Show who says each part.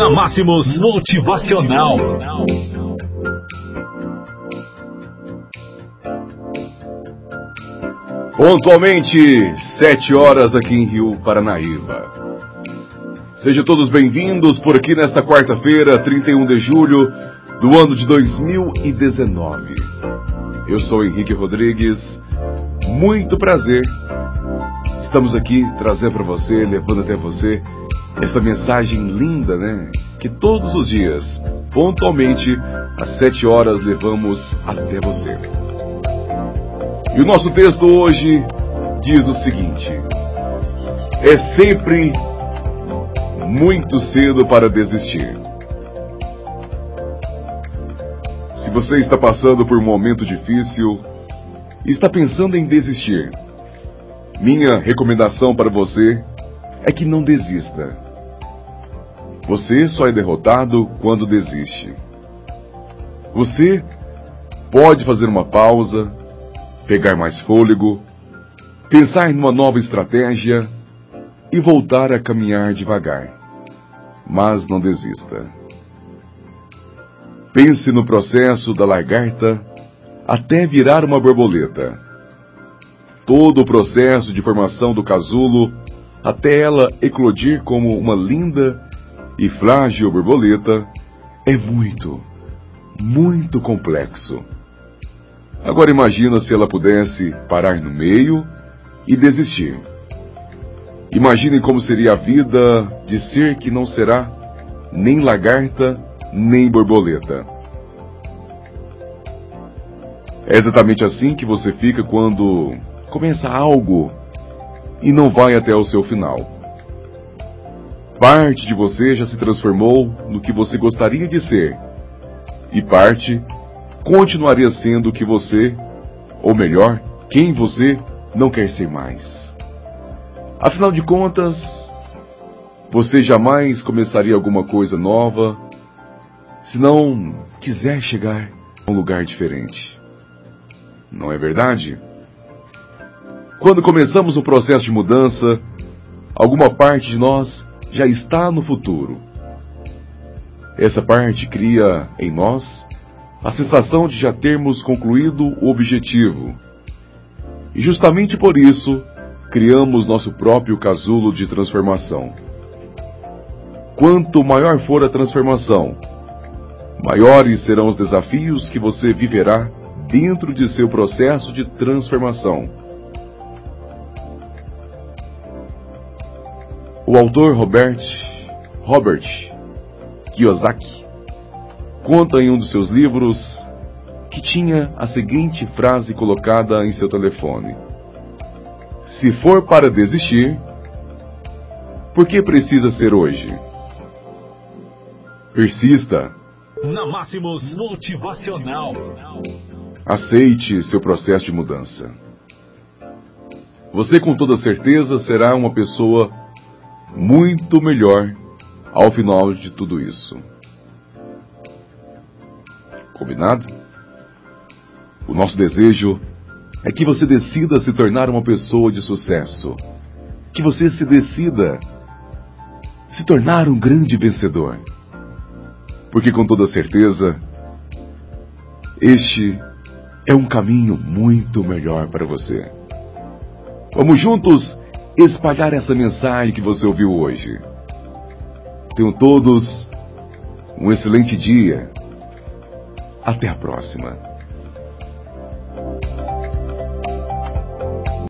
Speaker 1: Na Máximos Motivacional.
Speaker 2: Pontualmente, sete horas aqui em Rio Paranaíba. Sejam todos bem-vindos por aqui nesta quarta-feira, 31 de julho do ano de 2019. Eu sou Henrique Rodrigues, muito prazer. Estamos aqui trazendo para você, levando até você esta mensagem linda, né? Que todos os dias, pontualmente, às sete horas, levamos até você. E o nosso texto hoje diz o seguinte: É sempre muito cedo para desistir. Se você está passando por um momento difícil e está pensando em desistir, minha recomendação para você é que não desista. Você só é derrotado quando desiste. Você pode fazer uma pausa, pegar mais fôlego, pensar numa nova estratégia e voltar a caminhar devagar. Mas não desista. Pense no processo da lagarta até virar uma borboleta. Todo o processo de formação do casulo até ela eclodir como uma linda e frágil borboleta é muito, muito complexo. Agora imagina se ela pudesse parar no meio e desistir. Imagine como seria a vida de ser que não será nem lagarta nem borboleta. É exatamente assim que você fica quando começa algo e não vai até o seu final. Parte de você já se transformou no que você gostaria de ser, e parte continuaria sendo o que você, ou melhor, quem você não quer ser mais. Afinal de contas, você jamais começaria alguma coisa nova se não quiser chegar a um lugar diferente. Não é verdade? Quando começamos o processo de mudança, alguma parte de nós já está no futuro. Essa parte cria em nós a sensação de já termos concluído o objetivo. E justamente por isso, criamos nosso próprio casulo de transformação. Quanto maior for a transformação, maiores serão os desafios que você viverá dentro de seu processo de transformação. O autor Robert, Robert Kiyosaki conta em um dos seus livros que tinha a seguinte frase colocada em seu telefone: Se for para desistir, por que precisa ser hoje? Persista.
Speaker 1: Na Máximos Motivacional.
Speaker 2: Aceite seu processo de mudança. Você com toda certeza será uma pessoa muito melhor ao final de tudo isso. Combinado? O nosso desejo é que você decida se tornar uma pessoa de sucesso. Que você se decida se tornar um grande vencedor. Porque com toda certeza, este é um caminho muito melhor para você. Vamos juntos espalhar essa mensagem que você ouviu hoje. Tenham todos um excelente dia. Até a próxima.